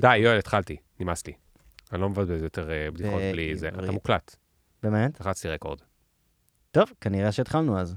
די, יואל, התחלתי, נמאס לי. אני לא מבזבז יותר אה, בדיחות אה, בלי זה. אתה מוקלט, באמת? לחצתי רקורד. טוב, כנראה שהתחלנו אז.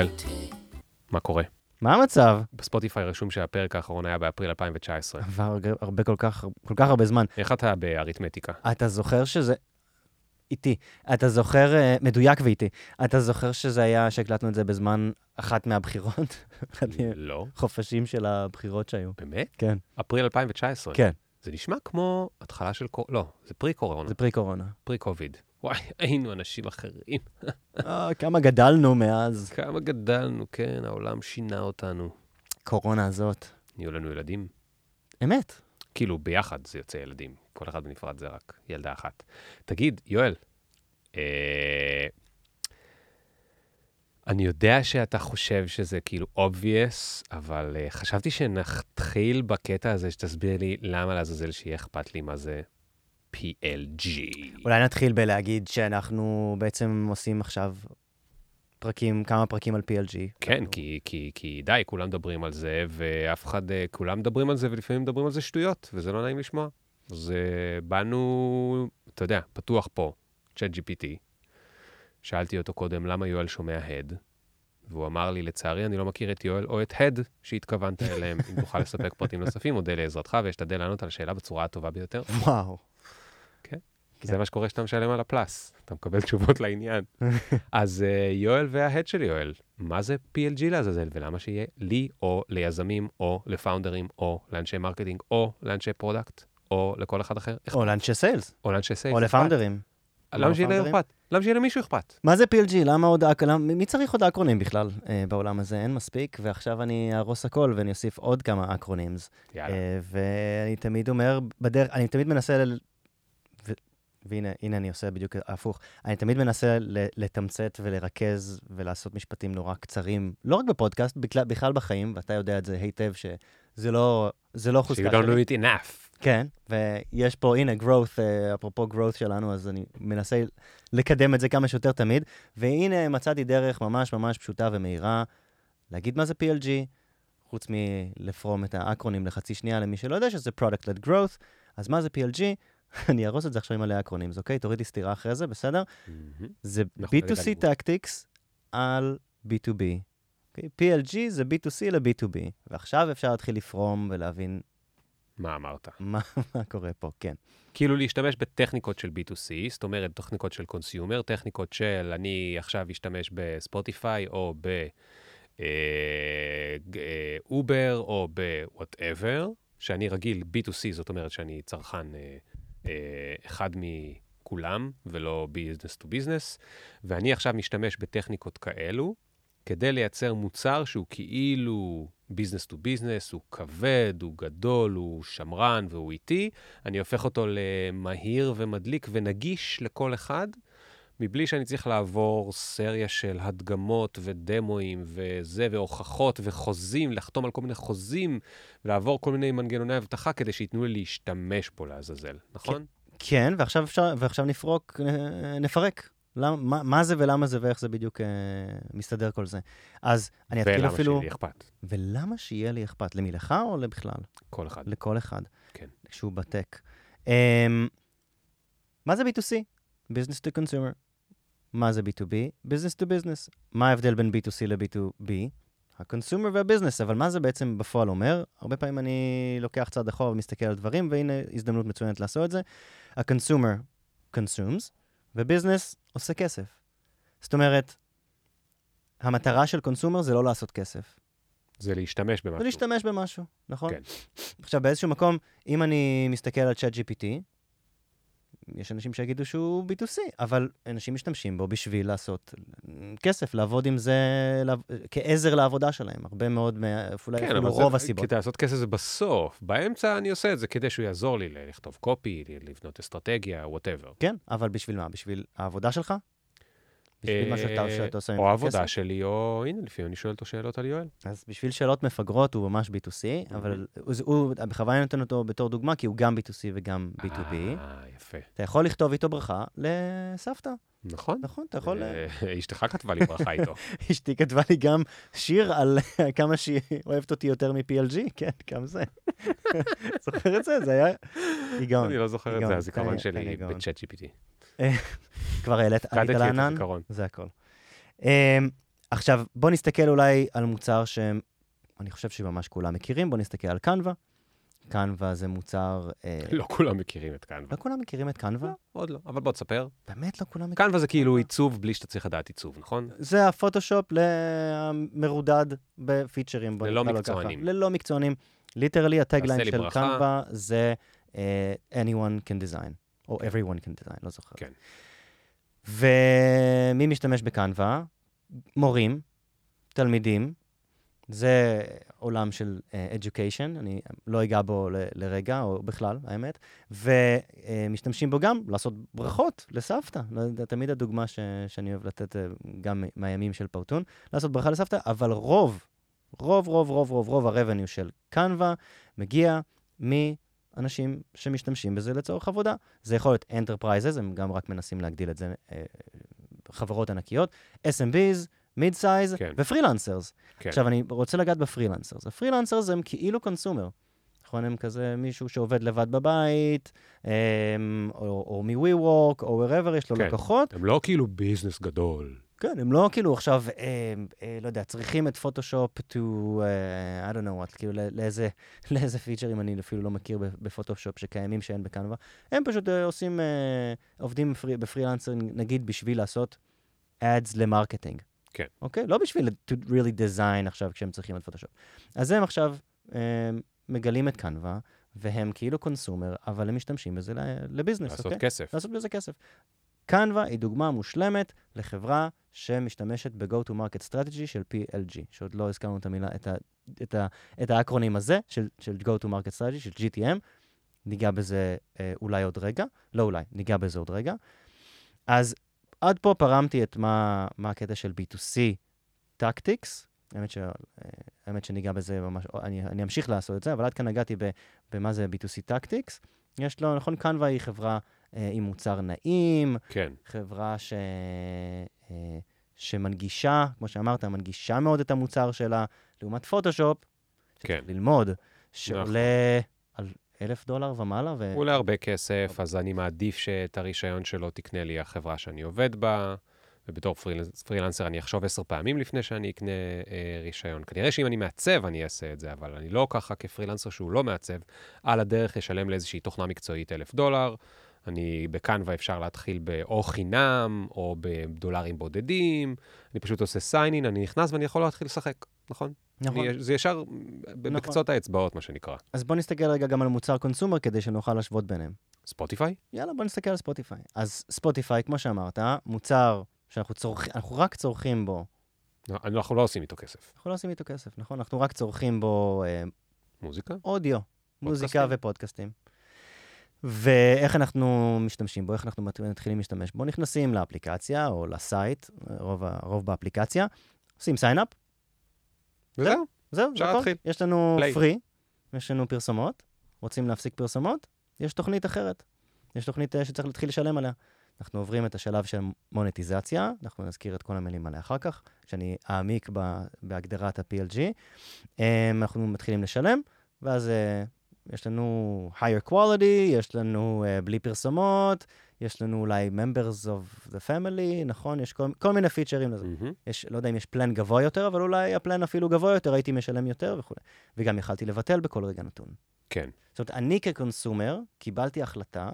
יואל. מה קורה? מה המצב? בספוטיפיי רשום שהפרק האחרון היה באפריל 2019. עבר הרבה- כל כך, כל כך הרבה זמן. איך אתה באריתמטיקה? אתה זוכר שזה... איטי. אתה זוכר, אה, מדויק ואיטי, אתה זוכר שזה היה, שהקלטנו את זה בזמן אחת מהבחירות? לא. מהחופשים של הבחירות שהיו. באמת? כן, אפריל 2019. כן, זה נשמע כמו התחלה של. לא, זה פרי קורונה, זה פרי קורונה. וואי, היינו אנשים אחרים. אה, כמה גדלנו מאז כמה גדלנו, כן, העולם שינה אותנו. קורונה הזאת. נהיו לנו ילדים. אמת. כאילו, ביחד זה יוצא ילדים. כל אחד בנפרד זה רק ילדה אחת. תגיד, יואל, אה, אני יודע שאתה חושב שזה כאילו obvious, אבל אה, חשבתי שנתחיל בקטע הזה שתסביר לי למה לעזאזל שיהיה אכפת לי מה זה PLG. אולי נתחיל בלהגיד שאנחנו בעצם עושים עכשיו פרקים, כמה פרקים על PLG. כן, כי, כי, כי די, כולם מדברים על זה, ואף אחד, אה, כולם מדברים על זה, ולפעמים מדברים על זה שטויות, וזה לא נעים לשמוע. אז אה, באנו, אתה יודע, פתוח פה, צ'אט GPT. שאלתי אותו קודם, למה יואל שומע הד? והוא אמר לי, לצערי, אני לא מכיר את יואל או את הד שהתכוונת אליהם. אם תוכל לספק פרטים נוספים, אודה לעזרתך, ואשתדל לענות על השאלה בצורה הטובה ביותר. וואו. זה מה שקורה כשאתה משלם על הפלאס, אתה מקבל תשובות לעניין. אז uh, יואל וההד של יואל, מה זה PLG לעזאזל, ולמה שיהיה לי, או ליזמים, או ל founderים, או לאנשי marketing, או לאנשי product, או לכל אחד אחר, או לאנשי sales, או לאנשי sales. או ל founderים. למה שיהיה להם? אכפת? למה שיהיה למישהו אכפת? מה זה PLG? למה עוד... אק- למ- מי צריך עוד אקרונימים בכלל אה, בעולם הזה? אין מספיק, ועכשיו אני אהרוס הכל ואני אוסיף עוד כמה acronyms. יאללה. אה, ואני תמיד אומר, בדרך, אני תמיד מנסה. והנה הנה אני עושה בדיוק הפוך, אני תמיד מנסה. לתמצת ולרכז ולעשות משפטים נורא קצרים, לא רק בפודקאסט, בכלל, בכלל בחיים, ואתה יודע את זה היטב, שזה לא, זה לא חוזקה you don't שלי. do it enough. כן, ויש פה, הנה, growth, אה, אפרופו growth שלנו, אז אני מנסה לקדם את זה כמה שיותר תמיד, והנה מצאתי דרך ממש ממש פשוטה ומהירה להגיד מה זה PLG, חוץ מלפרום את האקרונים לחצי שנייה למי שלא יודע שזה product-led growth, אז מה זה PLG? אני ארוס את זה עכשיו עם מלא אקרונים, אוקיי? תוריד לי סטירה אחרי זה, בסדר? זה אנחנו B2C לגמרי. tactics על B2B. אוקיי? PLG זה B2C ל-B2B, ועכשיו אפשר להתחיל לפרום ולהבין מה אמרת? מה, מה קורה פה, כן. כאילו להשתמש בטכניקות של B2C, זאת אומרת, טכניקות של קונסיומר, טכניקות של אני עכשיו אשתמש בספוטיפיי או ב Uber או ב-whatever, שאני רגיל B2C, זאת אומרת שאני צרכן אה, אה, אחד מכולם ולא business to business, ואני עכשיו משתמש בטכניקות כאלו כדי לייצר מוצר שהוא כאילו business to business, הוא כבד, הוא גדול, הוא שמרן והוא איטי, אני הופך אותו למהיר ומדליק ונגיש לכל אחד, מבלי שאני צריך לעבור סדרה של הדגמות ו demoאים וזה, והוכחות וחוזים, לחתום על כל מיני חוזים, ולעבור כל מיני מנגנוני אבטחה כדי שייתנו לי להשתמש בו לעזאזל, נכון? כן, ועכשיו אפשר, ועכשיו נפרוק, נפרק. למ, מה, מה זה ולמה זה ואיך זה בדיוק אה, מסתדר כל זה. אז אני אתחיל ולמה אפילו... שיהיה לי אכפת? ולמה שיהיה לי אכפת? למי לך או בכלל? כל אחד. לכל אחד. כן. שהוא בטק. Um, מה זה B2C? Business to consumer. מה זה B2B? Business to business. מה ההבדל בין B2C ל-B2B? ה consumer וה business, אבל מה זה בעצם בפועל אומר? הרבה פעמים אני לוקח צעד אחורה ומסתכל על דברים, והנה הזדמנות מצוינת לעשות את זה. ה consumer consumes, ו business עושה כסף. זאת אומרת, המטרה של consumer זה לא לעשות כסף. זה להשתמש במשהו. זה להשתמש במשהו, נכון? כן. עכשיו, באיזשהו מקום, אם אני מסתכל על ChatGPT, יש אנשים שיגידו שהוא B2C, אבל אנשים משתמשים בו בשביל לעשות כסף, לעבוד עם זה לעב- כעזר לעבודה שלהם. הרבה מאוד, אולי כן, אפילו רוב זה, הסיבות. כדי לעשות כסף זה בסוף. באמצע אני עושה את זה כדי שהוא יעזור לי לכתוב copy, לבנות אסטרטגיה, whatever. כן, אבל בשביל מה? בשביל העבודה שלך? בשביל מה שאתה, שאתה עושה עם אה, או העבודה כסף? שלי, או הנה, לפעמים אני שואל אותו שאלות על יואל. אז בשביל שאלות מפגרות הוא ממש B2C, אבל הוא, בכוונה נותן אותו בתור דוגמה, כי הוא גם B2C וגם B2B. אה, יפה. אתה יכול לכתוב איתו ברכה לסבתא, נכון. נכון? אתה יכול... אה, אשתך כתבה לי ברכה איתו. אשתי כתבה לי גם שיר על כמה שהיא אוהבת אותי יותר מ-PLG, כן, גם זה. זוכר את זה? זה היה היגאון. אני לא זוכר את זה, הזיכרון שלי. בצ'אט GPT. כבר העלית עלית לענן? הזיכרון. זה הכל. Um, עכשיו, בוא נסתכל אולי על מוצר שאני חושב שממש כולם מכירים, בוא נסתכל על קנווה. קנווה זה מוצר... אה, לא כולם מכירים את קנווה. לא כולם מכירים את קנווה? לא, עוד לא, אבל בוא תספר. באמת לא כולם מכירים. קנווה זה כאילו עיצוב בלי שאתה צריך לדעת עיצוב, נכון? זה הפוטושופ המרודד ב features, בוא ללא נקרא לו מקצוענים. ככה. ללא מקצוענים. Literally, ה tagline של. קנווה זה אה, anyone can design, או everyone can design, לא זוכר. כן. ומי משתמש בקנווה? מורים, תלמידים, זה עולם של uh, education, אני לא אגע בו ל- לרגע, או בכלל, האמת, ומשתמשים בו גם לעשות ברכות לסבתא. לא יודע, תמיד הדוגמה ש- שאני אוהב לתת אה, גם מהימים של פאוטון, לעשות ברכה לסבתא, אבל רוב, רוב, רוב, רוב, רוב, רוב ה-revenue של קנווה מגיע מאנשים שמשתמשים בזה לצורך עבודה. זה יכול להיות enterprises, הם גם רק מנסים להגדיל את זה, אה, חברות ענקיות, SMBs, מיד סייז כן. ופרילנסרס. כן. עכשיו, אני רוצה לגעת בפרילנסרס. ה freelancers הם כאילו consumer. נכון, הם כזה מישהו שעובד לבד בבית, אמ, או, או מ-WeWork, או wherever, יש לו כן. לקוחות. הם לא כאילו business גדול. כן, הם לא כאילו עכשיו, אה, אה, לא יודע, צריכים את פוטושופ to, אה, I don't know what, כאילו לא- לאיזה, לאיזה features אני אפילו לא מכיר בפוטושופ שקיימים שאין בקנווה. הם פשוט אה, עושים, אה, עובדים ב free, ב freelancer, נגיד, בשביל לעשות ads ל marketing. כן. אוקיי? לא בשביל to really design עכשיו כשהם צריכים את פוטושופ. אז הם עכשיו אה, מגלים את קנווה, והם כאילו consumer, אבל הם משתמשים בזה ל business, לעשות אוקיי? כסף. לעשות בזה כסף. קנווה היא דוגמה מושלמת לחברה שמשתמשת ב-go-to-market strategy של PLG, שעוד לא הזכרנו את המילה, את, ה, את, ה, את האקרונים הזה של, של go-to-market strategy, של GTM. ניגע בזה אה, אולי עוד רגע, לא אולי, ניגע בזה עוד רגע. אז עד פה פרמתי את מה, מה הקטע של B2C Tactics. האמת, ש, אה, האמת שניגע בזה ממש, אני, אני אמשיך לעשות את זה, אבל עד כאן נגעתי במה זה B2C Tactics. יש לו, נכון, קנווה היא חברה עם מוצר נעים, כן. חברה ש... אה, שמנגישה, כמו שאמרת, מנגישה מאוד את המוצר שלה, לעומת פוטושופ, כן. ללמוד, שעולה על אלף דולר ומעלה, ו... עולה הרבה כסף, אז אני מעדיף שאת הרישיון שלו תקנה לי החברה שאני עובד בה, ובתור פרילנס, פרילנסר אני אחשוב עשר פעמים לפני שאני אקנה אה, רישיון. כנראה שאם אני מעצב אני אעשה את זה, אבל אני לא ככה כפרילנסר שהוא לא מעצב, על הדרך אשלם לאיזושהי תוכנה מקצועית אלף דולר. אני בקנווה אפשר להתחיל באו חינם, או בדולרים בודדים, אני פשוט עושה sign in, אני נכנס ואני יכול להתחיל לשחק, נכון? נכון. אני, זה ישר נכון. בקצות האצבעות, מה שנקרא. אז בוא נסתכל רגע גם על מוצר consumer כדי שנוכל להשוות ביניהם. ספוטיפיי? יאללה, בוא נסתכל על ספוטיפיי. אז ספוטיפיי, כמו שאמרת, מוצר שאנחנו אנחנו רק צורכים בו, לא, אנחנו לא עושים איתו כסף. אנחנו לא עושים איתו כסף, נכון? אנחנו רק צורכים בו אה, מוזיקה? אודיו, מוזיקה פודקאסטים? ופודקאסטים. ואיך אנחנו משתמשים בו, איך אנחנו מת- מתחילים להשתמש בו? נכנסים לאפליקציה או ל site, רוב, רוב באפליקציה, עושים sign up, וזהו. זהו, אפשר. להתחיל. יש לנו. free, יש לנו פרסומות, רוצים להפסיק פרסומות, יש תוכנית אחרת. יש תוכנית אה, שצריך להתחיל לשלם עליה. אנחנו עוברים את השלב של מונטיזציה, אנחנו נזכיר את כל המילים עליה אחר כך, כשאני אעמיק בהגדרת ה-PLG. אה, אנחנו מתחילים לשלם, ואז אה, יש לנו higher quality, יש לנו אה, בלי פרסומות, יש לנו אולי members of the family, נכון? יש כל, כל מיני פיצ'רים לזה. מהמם. יש, לא יודע אם יש פלן גבוה יותר, אבל אולי הפלן אפילו גבוה יותר, הייתי משלם יותר וכו'. וגם יכלתי לבטל בכל רגע נתון. כן. זאת אומרת, אני כקונסומר קיבלתי החלטה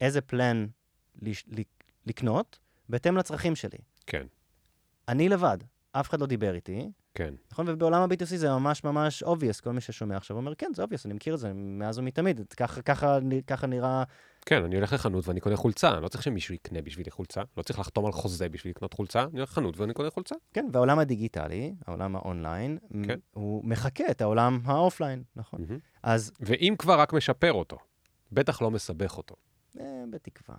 איזה פלן לש, לקנות בהתאם לצרכים שלי. כן. אני לבד, אף אחד לא דיבר איתי, כן. נכון? ובעולם ה-B2C זה ממש ממש obvious, כל מי ששומע עכשיו אומר, כן, זה obvious, אני מכיר את זה מאז ומתמיד, ככה, ככה, ככה נראה... כן, אני הולך לחנות ואני קונה חולצה, אני לא צריך שמישהו יקנה בשבילי חולצה, לא צריך לחתום על חוזה בשביל לקנות חולצה, אני הולך לחנות ואני קונה חולצה. כן, והעולם הדיגיטלי, העולם האונליין, כן. הוא מחקה את העולם ה offline, נכון? מהמם. אז ואם כבר, רק משפר אותו. בטח לא מסבך אותו. אה, בתקווה.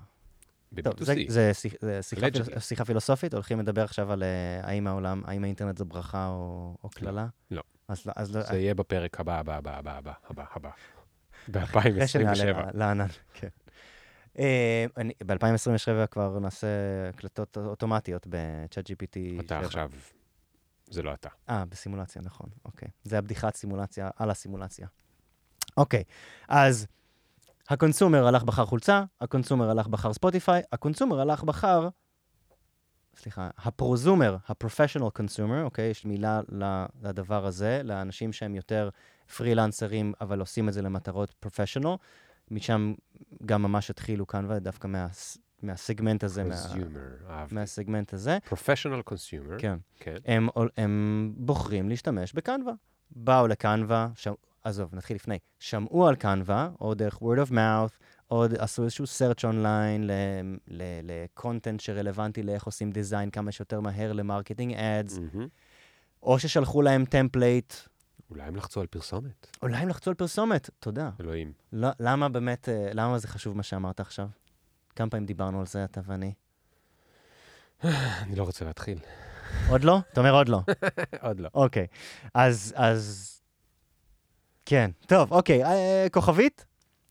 טוב, ב-B2C. זה, זה, שיח- זה שיחה, Allegedly. פיל- שיחה פילוסופית? הולכים לדבר עכשיו על אה, האם העולם, האם האינטרנט זו ברכה או, או קללה? לא. אז, לא- אז לא, זה יהיה בפרק הבא, הבא, הבא, הבא, הבא, הבא, הבא. אחרי שנעלה ב-2027. ל- לענן, כן. אה, אני- ב-2027 כבר נעשה הקלטות אוטומטיות ב-chat GPT. אתה עכשיו, זה לא אתה. אה, בסימולציה, נכון, אוקיי. זה הבדיחת סימולציה על הסימולציה. אוקיי, אז ה consumer הלך בחר חולצה, ה consumer הלך בחר ספוטיפיי, הקונסומר הלך בחר, סליחה, ה prosumer, ה professional consumer, אוקיי? יש מילה לדבר הזה, לאנשים שהם יותר פרילנסרים, אבל עושים את זה למטרות professional. משם גם ממש התחילו כאן, ודווקא מה, מהסגמנט הזה, מה, Consumer, אהבתי. מהסגמנט הזה. Professional consumer. כן. כן. הם, הם בוחרים להשתמש בקנווה. באו לקנווה, עזוב, נתחיל לפני. שמעו על קנווה, או דרך word of mouth, או עשו איזשהו search online ל content שרלוונטי לאיך עושים design כמה שיותר מהר ל marketing ads, מהמם. או ששלחו להם template, אולי הם לחצו על פרסומת, אולי הם לחצו על פרסומת, תודה. אלוהים. לא, למה באמת, אה, למה זה חשוב מה שאמרת עכשיו? כמה פעמים דיברנו על זה, אתה ואני? אני לא רוצה להתחיל. עוד לא? אתה אומר עוד לא. עוד לא. אוקיי, אז, אז... כן, טוב, אוקיי, אה, כוכבית?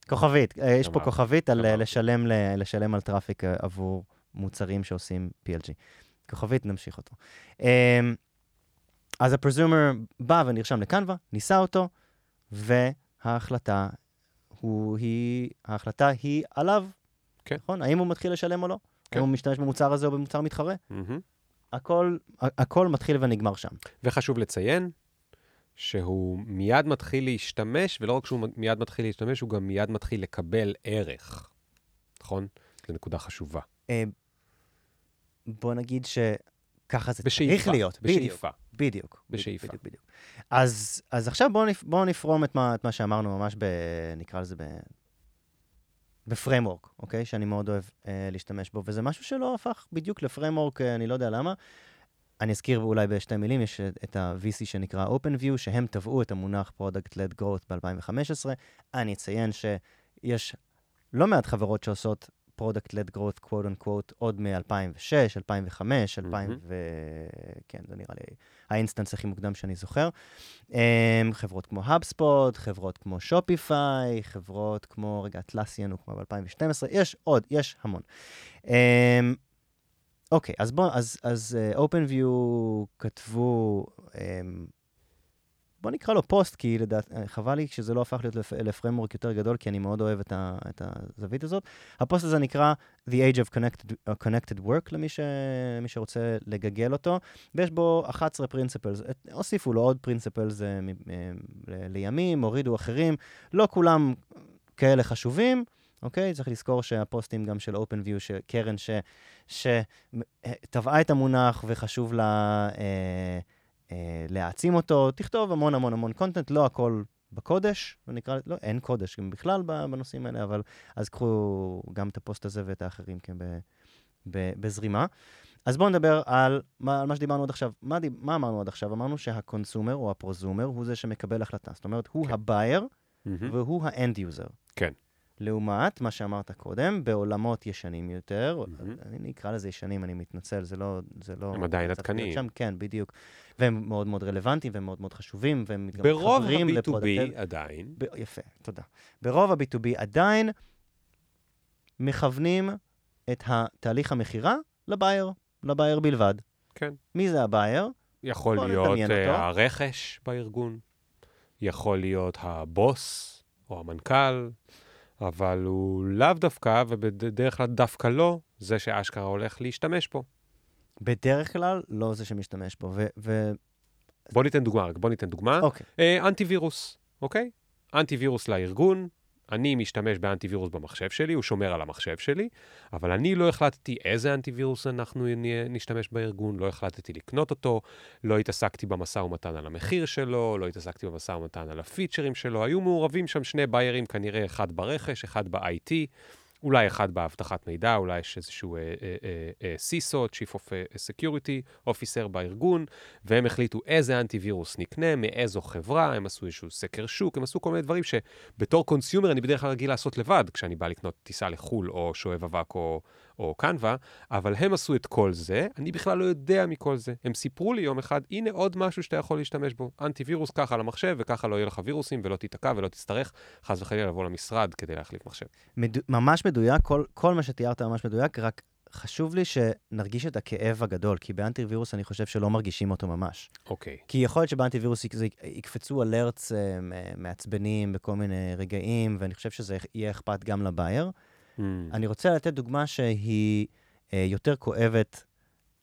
כוכבית, אה, יש פה כוכבית על אה. לשלם, ל- לשלם על traffic אה, עבור מוצרים שעושים PLG. כוכבית, נמשיך אותו. אה, אז ה prosumer בא ונרשם לקנווה, ניסה אותו, וההחלטה הוא, היא, ההחלטה היא עליו. כן. נכון? האם הוא מתחיל לשלם או לא? כן. האם הוא משתמש במוצר הזה או במוצר מתחרה? מהמם. הכל, הכל מתחיל ונגמר שם. וחשוב לציין שהוא מיד מתחיל להשתמש, ולא רק שהוא מיד מתחיל להשתמש, הוא גם מיד מתחיל לקבל ערך. נכון? זו נקודה חשובה. אה, בוא נגיד שככה זה בשאיפה. צריך להיות. בדיוק, בשאיפה. בדיוק. בשאיפה. בדיוק, בדיוק. אז, אז עכשיו בואו נפ, בוא נפרום את מה, את מה שאמרנו ממש ב... נקרא לזה ב... ב framework, אוקיי? שאני מאוד אוהב אה, להשתמש בו, וזה משהו שלא הפך בדיוק ל framework, אה, אני לא יודע למה. אני אזכיר אולי בשתי מילים, יש את ה-VC שנקרא OpenView, שהם טבעו את המונח Product-Led Growth ב-2015. אני אציין שיש לא מעט חברות שעושות Product-Led Growth, quote unquote, עוד מ-2006, 2005, 2000 ו... כן, זה נראה לי ה instance הכי מוקדם שאני זוכר. Um, חברות כמו HubSpot, חברות כמו Shopify, חברות כמו, רגע, Atlassian הוא כמו ב-2012, יש עוד, יש המון. אוקיי, אז בואו, אז, אז uh, OpenView כתבו, um, בוא נקרא לו פוסט, כי לדעת, אה, חבל לי שזה לא הפך להיות לפ, לפרמורק יותר גדול, כי אני מאוד אוהב את, ה, את הזווית הזאת. הפוסט הזה נקרא The Age of Connected, uh, Connected Work, למי ש, שרוצה לגגל אותו, ויש בו 11 פרינציפלס. הוסיפו לו עוד פרינציפלס uh, לימים, הורידו אחרים, לא כולם כאלה חשובים. אוקיי? צריך לזכור שהפוסטים גם של OpenView, שקרן ש- שטבעה את המונח וחשוב לה אה, אה, להעצים אותו, תכתוב המון המון המון קונטנט, לא הכל בקודש, נקרא, לא, אין קודש גם בכלל בנושאים האלה, אבל אז קחו גם את הפוסט הזה ואת האחרים כן, ב- ב- בזרימה. אז בואו נדבר על מה, על מה שדיברנו עד עכשיו. מה, דיב, מה אמרנו עד עכשיו? אמרנו שה consumer או ה prosumer הוא זה שמקבל החלטה. זאת אומרת, הוא כן. ה buyer מהמם. והוא ה end user. כן. לעומת מה שאמרת קודם, בעולמות ישנים יותר, מהמם. אני אקרא לזה ישנים, אני מתנצל, זה לא... זה לא הם עדיין להיות עדכניים. שם, כן, בדיוק. והם מאוד מאוד רלוונטיים והם מאוד מאוד חשובים, והם גם ברוב מתחברים ה-B2B ל product- עדיין, ב- יפה, תודה. ברוב ה-B2B עדיין מכוונים את התהליך המכירה לבייר, לבייר בלבד. כן. מי זה הבייר? יכול להיות אותו. הרכש בארגון, יכול להיות הבוס או המנכ"ל, אבל הוא לאו דווקא, ובדרך כלל דווקא לא, זה שאשכרה הולך להשתמש בו. בדרך כלל לא זה שמשתמש בו. ו... ו... בוא ניתן דוגמה, רק בוא ניתן דוגמה. אוקיי, אה, אנטיווירוס, אוקיי? אנטיווירוס לארגון, אני משתמש באנטיווירוס במחשב שלי, הוא שומר על המחשב שלי, אבל אני לא החלטתי איזה אנטיווירוס אנחנו נשתמש בארגון, לא החלטתי לקנות אותו, לא התעסקתי במשא ומתן על המחיר שלו, לא התעסקתי במשא ומתן על הפיצ'רים שלו, היו מעורבים שם שני ביירים, כנראה אחד ברכש, אחד ב-IT. אולי אחד באבטחת מידע, אולי יש איזשהו אה, אה, אה, אה, CISO, Chief of אה, Security Officer בארגון, והם החליטו איזה אנטיווירוס נקנה, מאיזו חברה, הם עשו איזשהו סקר שוק, הם עשו כל מיני דברים שבתור קונסיומר אני בדרך כלל רגיל לעשות לבד, כשאני בא לקנות טיסה לחו"ל או שואב אבק או, או קנווה, אבל הם עשו את כל זה, אני בכלל לא יודע מכל זה. הם סיפרו לי יום אחד, הנה עוד משהו שאתה יכול להשתמש בו, אנטיווירוס ככה על המחשב, וככה לא יהיה לך וירוסים ולא תיתקע ולא תצטרך חס וחלילה לבוא למשרד כדי להחליף מחשב. מד... ממש מדויק, כל, כל מה שתיארת ממש מדויק, רק חשוב לי שנרגיש את הכאב הגדול, כי באנטיווירוס אני חושב שלא מרגישים אותו ממש. אוקיי. כי יכול להיות שבאנטיווירוס יקפצו אלרטס אה, מעצבנים בכל מיני רגעים, ואני חושב שזה יהיה אכפת גם לבייר. Mm. אני רוצה לתת דוגמה שהיא אה, יותר כואבת,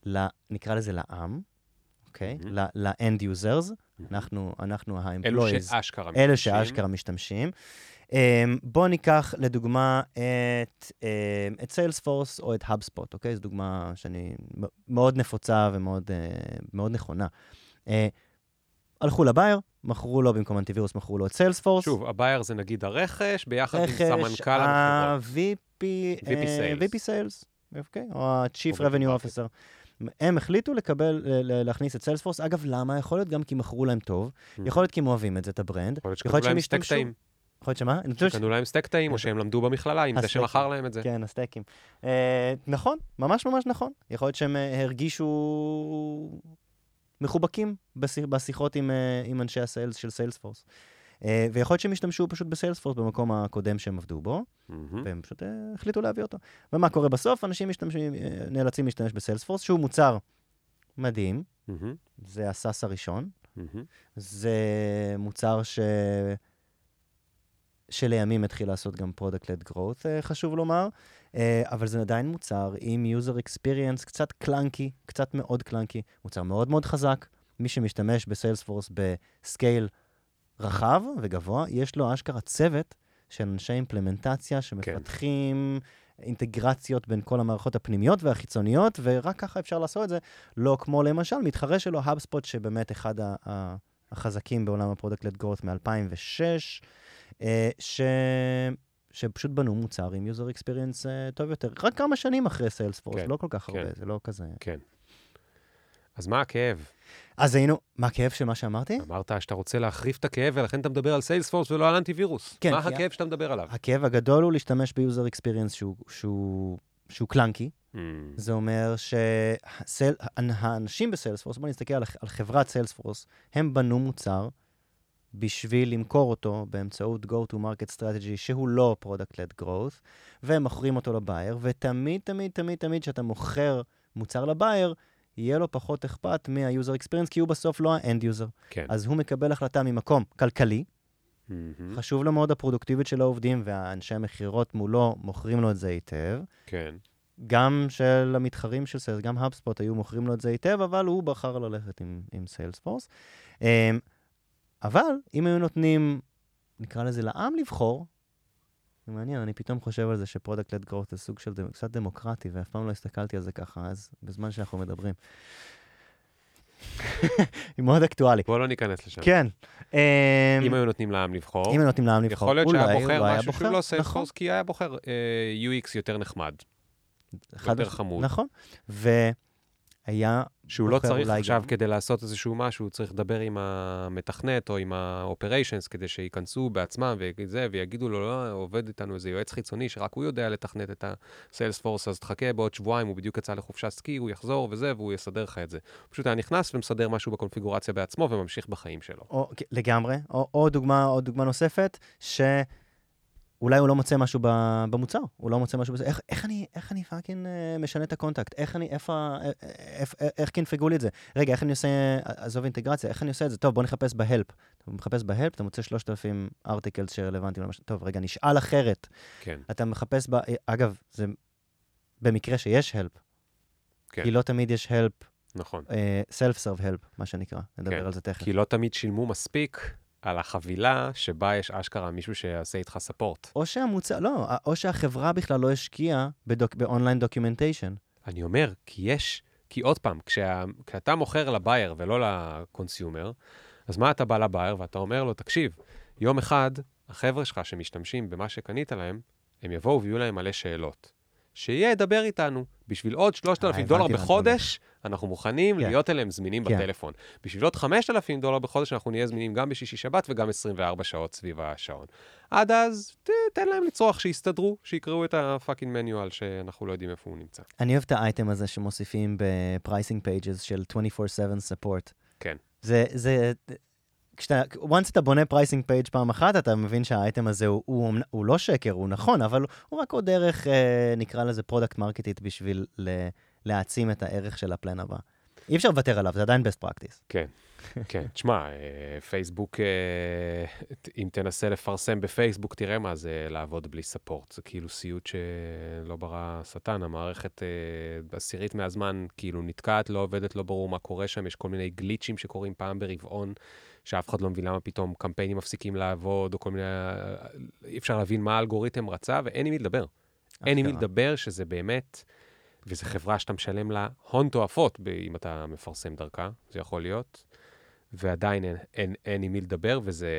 ל, נקרא לזה לעם, אוקיי? מהמם. ל- ל-end users, אנחנו, אנחנו אלו ה-employees. שאשכרה אלה משתמשים. שאשכרה משתמשים. Um, בואו ניקח לדוגמה את, um, את Salesforce או את HubSpot, אוקיי? זו דוגמה שאני מאוד נפוצה ומאוד uh, מאוד נכונה. Uh, הלכו ל buyer, מכרו לו במקום אנטיווירוס, מכרו לו את Salesforce. שוב, ה buyer זה נגיד הרכש, ביחד עם רכש, סמנכ"ל המכירות. ה-VP, VP Sales. VP Sales, אוקיי? או ה-Chief Revenue. Officer. הם החליטו לקבל, להכניס את Salesforce. אגב, למה? יכול להיות גם כי מכרו להם טוב, Mm. יכול להיות כי הם אוהבים את זה, את ה brand. יכול להיות שהם השתמשו-. יכול להיות שמה? אני חושב ש- קנו להם סטייק טעים, או שהם למדו במכללה עם זה. שמכר להם את זה. כן, הסטייקים. אה, נכון, ממש ממש נכון. יכול להיות שהם אה, הרגישו מחובקים בשיח- בשיחות עם, אה, עם אנשי ה sales של Salesforce. ויכול להיות שהם השתמשו פשוט ב Salesforce במקום הקודם שהם עבדו בו. והם פשוט החליטו להביא אותו. ומה קורה בסוף? אנשים נאלצים להשתמש ב Salesforce, שהוא מוצר מדהים. זה הסאס הראשון. זה מוצר ש... שלימים התחיל לעשות גם product-led growth, אה, חשוב לומר, אה, אבל זה עדיין מוצר עם user experience קצת קלנקי, קצת מאוד קלנקי, מוצר מאוד מאוד חזק. מי שמשתמש בסיילספורס בסקייל רחב וגבוה, יש לו אשכרה צוות של אנשי אימפלמנטציה שמפתחים אינטגרציות בין כל המערכות הפנימיות והחיצוניות, ורק ככה אפשר לעשות את זה, לא כמו למשל מתחרה שלו, HubSpot, שבאמת אחד החזקים בעולם ה product-led growth מ-2006, ש... שפשוט בנו מוצר עם user experience uh, טוב יותר, רק כמה שנים אחרי Salesforce, כן, לא כל כך כן. הרבה, זה לא כזה... כן. אז מה הכאב? אז היינו, מה הכאב של מה שאמרתי? אמרת שאתה רוצה להחריף את הכאב, ולכן אתה מדבר על Salesforce ולא על אנטיווירוס. כן, מה כי- הכאב שאתה מדבר עליו? הכאב הגדול הוא להשתמש ב user experience שהוא, שהוא, שהוא clunky. Hmm, זה אומר שהאנשים ב Salesforce, בואו נסתכל על, על חברת Salesforce, הם בנו מוצר בשביל למכור אותו באמצעות Go-to-Market Strategy שהוא לא Product-Led Growth, והם מוכרים אותו ל buyer, ותמיד, תמיד, תמיד, תמיד כשאתה מוכר מוצר ל buyer, יהיה לו פחות אכפת מה-user experience, כי הוא בסוף לא ה-end user. כן. אז הוא מקבל החלטה ממקום כלכלי, מהמם. חשוב לו מאוד הפרודוקטיביות של העובדים, והאנשי המכירות מולו מוכרים לו את זה היטב. כן. גם של המתחרים של Sales, גם HubSpot היו מוכרים לו את זה היטב, אבל הוא בחר ללכת עם, עם Salesforce. אבל אם היו נותנים, נקרא לזה לעם לבחור, זה מעניין, אני פתאום חושב על זה ש product-led growth זה סוג של דמ- קצת דמוקרטי, ואף פעם לא הסתכלתי על זה ככה, אז בזמן שאנחנו מדברים. היא מאוד אקטואלי. בוא לא ניכנס לשם. כן. um, אם היו נותנים לעם לבחור, אם היו נותנים לעם לבחור, יכול להיות שהיה בוחר משהו שהוא לא נכון. סיילספורס, כי היה בוחר אה, UX יותר נחמד, יותר חמוד. נכון. והיה שהוא לא צריך עכשיו גם- כדי לעשות איזשהו משהו, הוא צריך לדבר עם המתכנת או עם ה-operations כדי שייכנסו בעצמם וזה, ויגידו לו, לא, עובד איתנו איזה יועץ חיצוני שרק הוא יודע לתכנת את ה-Salesforce, אז תחכה בעוד שבועיים, הוא בדיוק יצא לחופשת סקי, הוא יחזור וזה, והוא יסדר לך את זה. הוא פשוט היה נכנס ומסדר משהו בקונפיגורציה בעצמו וממשיך בחיים שלו. או, כן, לגמרי. או, או, דוגמה, או דוגמה נוספת, שאולי הוא לא מוצא משהו במוצר, הוא לא מוצא משהו בזה. איך, איך אני, איך אני fucking אה, משנה את ה contact? איך אני, איפה, ה- אה, איך, איך, קינפגו לי את זה? רגע, איך אני עושה, עזוב אינטגרציה, איך אני עושה את זה? טוב, בוא נחפש ב help. אתה מחפש ב help, אתה מוצא 3,000 articles שרלוונטיים למשל. טוב, רגע, נשאל אחרת. כן, אתה מחפש ב... אגב, זה במקרה שיש help. כן. כי לא תמיד יש help, נכון. uh, self-serve help, מה שנקרא. נדבר כן. על זה תכף. כי לא תמיד שילמו מספיק על החבילה שבה יש אשכרה מישהו שיעשה איתך support. או שהמוצר, לא, או שהחברה בכלל לא השקיעה ב doc, ב online documentation. אני אומר, כי יש, כי עוד פעם, כשה, כשאתה מוכר ל buyer ולא ל consumer, אז מה אתה בא ל buyer ואתה אומר לו, תקשיב, יום אחד, החבר'ה שלך שמשתמשים במה שקנית להם, הם יבואו ויהיו להם מלא שאלות. שיהיה, דבר איתנו. בשביל עוד 3,000 אה, דולר בחודש, אנחנו מוכנים כן. להיות אליהם זמינים כן. בטלפון. בשביל עוד 5,000 דולר בחודש, אנחנו נהיה זמינים גם בשישי-שבת וגם 24 שעות סביב השעון. עד אז, ת, תן להם לצרוח, שיסתדרו, שיקראו את ה fucking manual שאנחנו לא יודעים איפה הוא נמצא. אני אוהב את האייטם הזה שמוסיפים ב pricing pages של 24/7 support. כן. זה, זה, כשאתה, once אתה בונה pricing page פעם אחת, אתה מבין שהאייטם הזה הוא, הוא, אמנ- הוא לא שקר, הוא נכון, אבל הוא רק עוד דרך, אה, נקרא לזה product מרקטית בשביל ל, להעצים את הערך של הפלן הבא. אי אפשר לוותר עליו, זה עדיין best practice. כן, כן. תשמע, אה, פייסבוק, אה, אם תנסה לפרסם בפייסבוק, תראה מה זה לעבוד בלי ספורט. זה כאילו סיוט שלא ברא השטן. המערכת אה, עשירית מהזמן כאילו נתקעת, לא עובדת, לא ברור מה קורה שם. יש כל מיני גליצ'ים שקורים פעם ברבעון, שאף אחד לא מבין למה פתאום קמפיינים מפסיקים לעבוד, או כל מיני... אי אפשר להבין מה האלגוריתם רצה, ואין עם מי לדבר. אין עם מי. לדבר שזה באמת, וזו חברה שאתה משלם לה הון תועפות אם אתה מפרסם דרכה, זה יכול להיות, ועדיין אין, אין, אין עם מי לדבר, וזה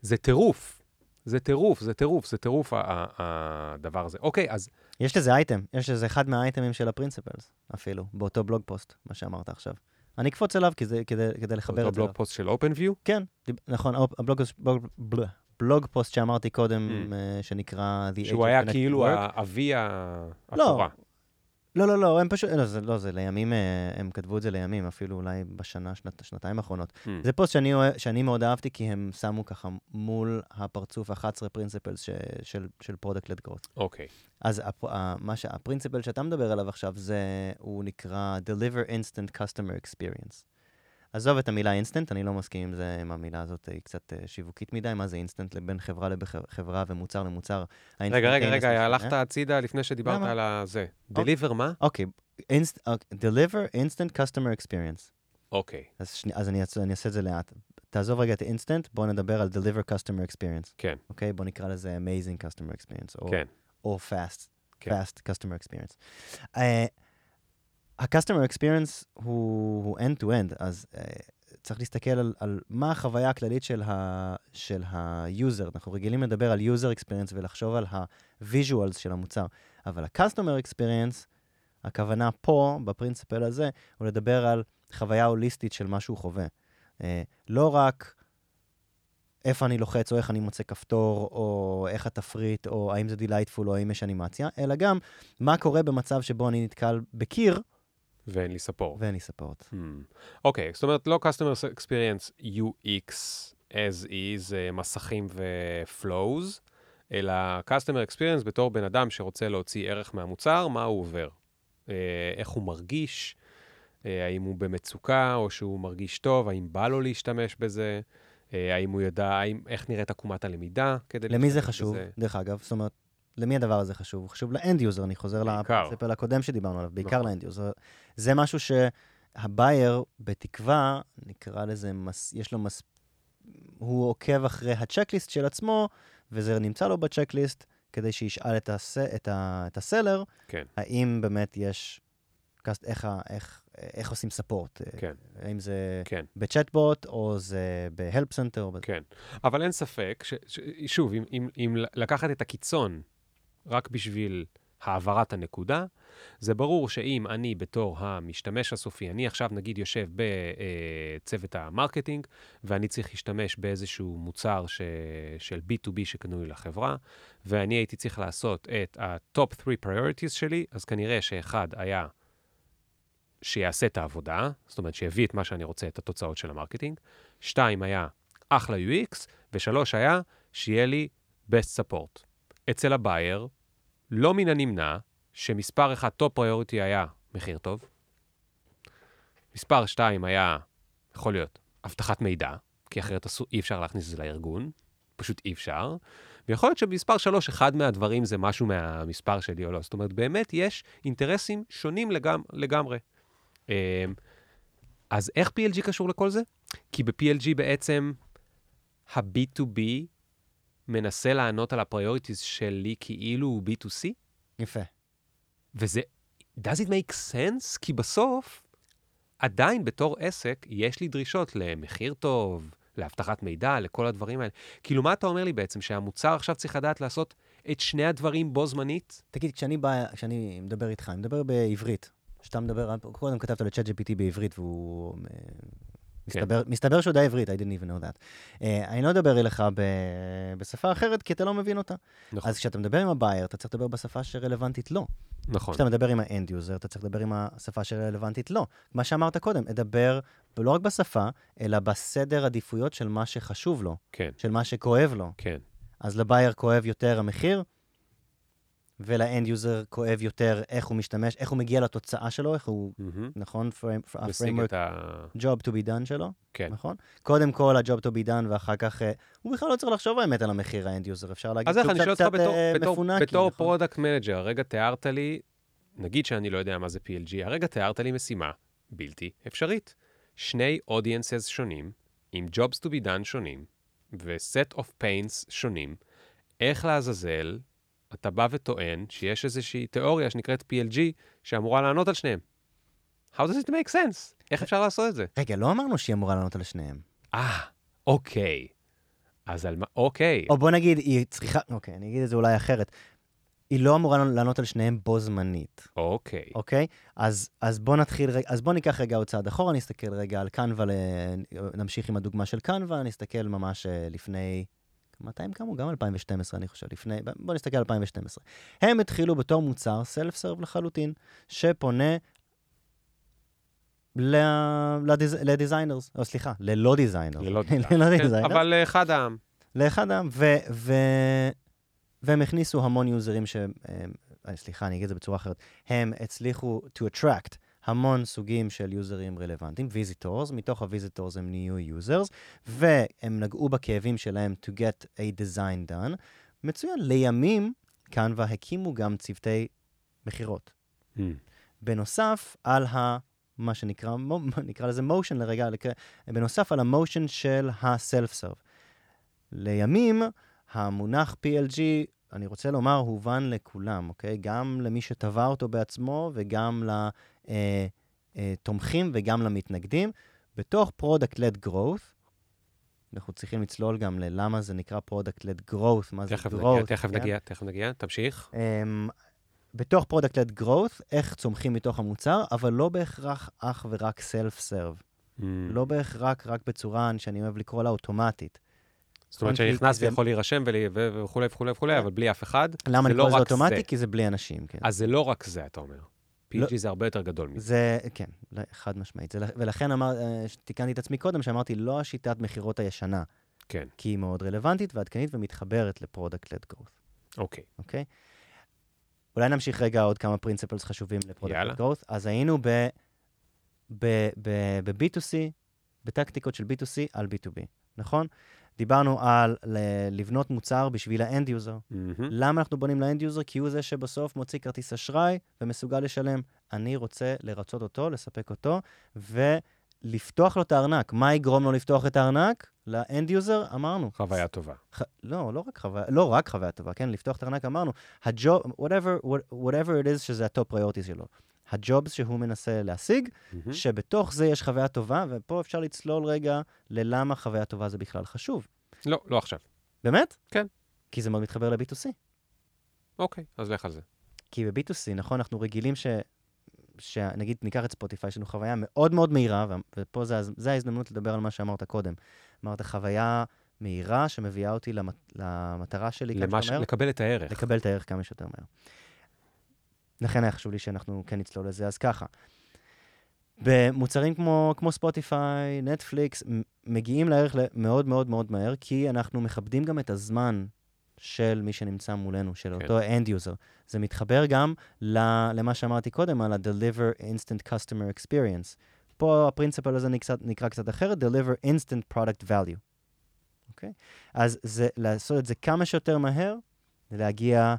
זה טירוף. זה טירוף, זה טירוף, זה טירוף הדבר הזה. אוקיי, אז יש לזה אייטם, יש לזה אחד מהאייטמים של ה principles, אפילו, באותו blog post, מה שאמרת עכשיו. אני אקפוץ אליו כדי, כדי, כדי לחבר אותו את זה בלוג אליו. פוסט של OpenView, כן, דיב- נכון, הבלוג, בלוג, בלוג, בלוג פוסט שאמרתי קודם, Mm. אה, שנקרא The Age שהוא of היה Connected כאילו Work. האבי לא. לא, לא, לא, הם פשוט, לא, זה, לא, זה לימים, אה, הם כתבו את זה לימים, אפילו אולי בשנה, שנת, שנתיים האחרונות. Hmm. זה פוסט שאני, שאני מאוד אהבתי, כי הם שמו ככה מול הפרצוף 11 פרינציפלס ש, של, של פרודקט-לד גרוס. אוקיי, אז הפ, מה שה- הפרינציפל שאתה מדבר עליו עכשיו, זה, הוא נקרא Deliver Instant Customer Experience. עזוב את המילה אינסטנט, אני לא מסכים עם זה, עם המילה הזאת, היא קצת אה, שיווקית מדי, מה זה אינסטנט בין חברה לחברה ומוצר למוצר. רגע, רגע, רגע. הלכת הצידה לפני שדיברת? על הזה. אוקיי. Deliver מה? אוקיי, אוקיי, Deliver Instant Customer Experience. אוקיי, אז, אני, אעשה- את זה לאט. תעזוב רגע את אינסטנט, בואו נדבר על Deliver Customer Experience. כן, אוקיי? בואו נקרא לזה Amazing Customer Experience, כן. או Fast, כן. Fast Customer Experience. ה-Customer Experience הוא, הוא end-to-end, אז uh, צריך להסתכל על, על מה החוויה הכללית של, ה, של ה-user. אנחנו רגילים לדבר על user experience ולחשוב על ה-visuals של המוצר, אבל ה-customer experience, הכוונה פה, ב principle הזה, הוא לדבר על חוויה הוליסטית של מה שהוא חווה. Uh, לא רק איפה אני לוחץ, או איך אני מוצא כפתור, או איך התפריט, או האם זה delightful, או האם יש אנימציה, אלא גם מה קורה במצב שבו אני נתקל בקיר ואין לי ספורט. ואין לי ספורט. Hmm. אוקיי, זאת אומרת, לא Customer Experience UX as is, אה, מסכים ו-flows, אלא Customer Experience בתור בן אדם שרוצה להוציא ערך מהמוצר, מה הוא עובר. אה, איך הוא מרגיש, אה, האם הוא במצוקה או שהוא מרגיש טוב, האם בא לו להשתמש בזה, האם הוא ידע, האם, איך נראית עקומת הלמידה כדי למי זה חשוב, בזה. דרך אגב? זאת אומרת, למי הדבר הזה חשוב? הוא חשוב ל end user, אני חוזר. ל principle הקודם שדיברנו עליו, בעיקר נכון. ל end user. זה משהו שה buyer, בתקווה, נקרא לזה, מס, יש לו מס... הוא עוקב אחרי ה checklist של עצמו, וזה נמצא לו ב checklist, כדי שישאל את, הס... את, ה... את ה seller, כן. האם באמת יש... איך. איך... איך עושים support? כן. האם זה כן. בצ'טבוט, או זה ב help center, או... כן, אבל אין ספק, ש, ש, שוב, אם, אם, אם לקחת את הקיצון רק בשביל העברת הנקודה, זה ברור שאם אני בתור המשתמש הסופי, אני עכשיו נגיד יושב בצוות ה marketing, ואני צריך להשתמש באיזשהו מוצר ש, של B2B שקנוי לחברה, ואני הייתי צריך לעשות את ה-top 3 priorities שלי, אז כנראה שאחד היה שיעשה את העבודה, זאת אומרת שיביא את מה שאני רוצה, את התוצאות של ה marketing. שתיים היה אחלה UX, ושלוש היה שיהיה לי best support. אצל ה buyer, לא מן הנמנע שמספר אחד top priority היה מחיר טוב, מספר שתיים היה, יכול להיות, אבטחת מידע, כי אחרת אסור, אי אפשר להכניס את זה לארגון, פשוט אי אפשר, ויכול להיות שבמספר שלוש, אחד מהדברים זה משהו מהמספר שלי או לא. זאת אומרת, באמת יש אינטרסים שונים לגמ- לגמרי. אמ, אז איך PLG קשור לכל זה? כי ב-PLG בעצם ה-B2B מנסה לענות על ה priorities שלי כאילו הוא B2C, יפה. וזה, does it make sense? כי בסוף, עדיין בתור עסק, יש לי דרישות למחיר טוב, לאבטחת מידע, לכל הדברים האלה. כאילו, מה אתה אומר לי בעצם? שהמוצר עכשיו צריך לדעת לעשות את שני הדברים בו זמנית? תגיד, כשאני בא, כשאני מדבר איתך, אני מדבר בעברית. כשאתה מדבר, קודם כתבת ל ChatGPT בעברית והוא... מסתבר, מסתבר שהוא יודע עברית, I didn't even know that. Uh, אני לא אדבר אליך ב, בשפה אחרת, כי אתה לא מבין אותה. נכון. אז כשאתה מדבר עם ה buyer, אתה צריך לדבר בשפה שרלוונטית לו. נכון. כשאתה מדבר עם ה end user, אתה צריך לדבר עם השפה שרלוונטית לו. מה שאמרת קודם, לדבר לא רק בשפה, אלא בסדר עדיפויות של מה שחשוב לו, כן, של מה שכואב לו. כן. אז ל buyer כואב יותר המחיר, ול end user כואב יותר איך הוא משתמש, איך הוא מגיע לתוצאה שלו, איך הוא, מהמם. נכון? ה-framework ה... job to be done שלו, כן. נכון? קודם כל ה-job to be done, ואחר כך, אה, הוא בכלל לא צריך לחשוב האמת על המחיר ה end user, אפשר להגיד שהוא קצת- קצת, בתור- אה, בתור- מפונקי, בתור נכון? product manager, הרגע תיארת לי, נגיד שאני לא יודע מה זה PLG, הרגע תיארת לי משימה בלתי אפשרית. שני audiences שונים, עם jobs to be done שונים, ו-set of pains שונים. איך לעזאזל אתה בא וטוען שיש איזושהי תיאוריה שנקראת PLG, שאמורה לענות על שניהם? How does it make sense? איך אפשר לעשות את זה? רגע, לא אמרנו שהיא אמורה לענות על שניהם. אה, אוקיי. אז על מה, אוקיי. או בוא נגיד, היא צריכה, אוקיי, אני אגיד את זה אולי אחרת. היא לא אמורה לענות על שניהם בו זמנית, אוקיי. אוקיי? אז, אז בוא נתחיל, אז בוא ניקח רגע עוד צעד אחורה, נסתכל רגע על קנווה, נמשיך עם הדוגמה של Canva, נסתכל ממש אה, לפני, מתי הם קמו? גם 2012, אני חושב, לפני, בוא נסתכל על 2012. הם התחילו בתור מוצר self serve לחלוטין, שפונה ל- לדיז- ל designers, או סליחה, ללא designers. ללא ללא כן, designers. אבל אה, אחד העם. לאחד העם, ו- ו- והם הכניסו המון יוזרים ש... אה, סליחה, אני אגיד את זה בצורה אחרת. הם הצליחו to attract המון סוגים של יוזרים רלוונטיים, visitors, מתוך ה-visitors הם נהיו users, והם נגעו בכאבים שלהם to get a design done. מצוין, לימים קנווה הקימו גם צוותי מכירות. Hmm. בנוסף על ה... מה שנקרא, נקרא לזה motion לרגע, בנוסף על המושן של ה-self-serve. לימים, המונח PLG, אני רוצה לומר, הובן לכולם, אוקיי? גם למי שטבע אותו בעצמו וגם לתומכים וגם למתנגדים. בתוך Product-Led Growth, אנחנו צריכים לצלול גם ללמה זה נקרא Product-Led Growth, מה זה growth. נגיע, תכף כן? נגיע, תכף נגיע, תמשיך. Um, בתוך Product-Led Growth, איך צומחים מתוך המוצר, אבל לא בהכרח אך ורק Self-Serve. Hmm. לא בהכרח רק בצורה שאני אוהב לקרוא לה אוטומטית. זאת אומרת כי- כי שנכנסתי, זה- יכול להירשם וכולי וכולי וכולי, אבל בלי אף אחד. למה אני לא קורא לזה. אוטומטי? כי זה בלי אנשים, כן. אז זה לא רק זה, אתה אומר. לא. PLG זה הרבה יותר גדול מזה. זה, כן, לא, חד משמעית. ולכן אה, תיקנתי את עצמי קודם, שאמרתי, לא השיטת מכירות הישנה, כן, כי היא מאוד רלוונטית ועדכנית ומתחברת ל product-led growth, אוקיי. אוקיי? אולי נמשיך רגע עוד כמה principles חשובים. ל product-led growth. אז היינו ב- ב- ב- ב-B2C, בטקטיקות של B2C על B2B, נכון? דיברנו על לבנות מוצר בשביל ה end user. מהמם. למה אנחנו בונים ל end user? כי הוא זה שבסוף מוציא כרטיס אשראי ומסוגל לשלם. אני רוצה לרצות אותו, לספק אותו, ולפתוח לו את הארנק. מה יגרום לו לפתוח את הארנק? ל end user, אמרנו. חוויה טובה. ח... לא, לא רק חוויה, לא רק חוויה טובה, כן? לפתוח את הארנק, אמרנו. ה job, whatever, whatever it is שזה ה top priorities שלו. הג'ובס שהוא מנסה להשיג, מהמם. שבתוך זה יש חוויה טובה, ופה אפשר לצלול רגע ללמה חוויה טובה זה בכלל חשוב. לא, לא עכשיו. באמת? כן. כי זה מאוד מתחבר ל-B2C. אוקיי, אז לך על זה. כי ב-B2C, נכון, אנחנו רגילים ש... שנגיד ניקח את ספוטיפיי, יש לנו חוויה מאוד מאוד מהירה, ופה זה, זה ההזדמנות לדבר על מה שאמרת קודם. אמרת חוויה מהירה שמביאה אותי למת... למטרה שלי כמה למה ש... שיותר מהר, לקבל את הערך. לקבל את הערך כמה שיותר מהר. לכן היה חשוב לי שאנחנו כן נצלול לזה, אז ככה. במוצרים כמו, כמו ספוטיפיי, נטפליקס, מגיעים לערך מאוד מאוד מאוד מהר, כי אנחנו מכבדים גם את הזמן של מי שנמצא מולנו, של כן. אותו end user. זה מתחבר גם למה שאמרתי קודם, על ה-deliver instant customer experience. פה הפרינציפל הזה נקרא, נקרא קצת אחרת, deliver instant product value. אוקיי? אז זה לעשות את זה כמה שיותר מהר, להגיע אה,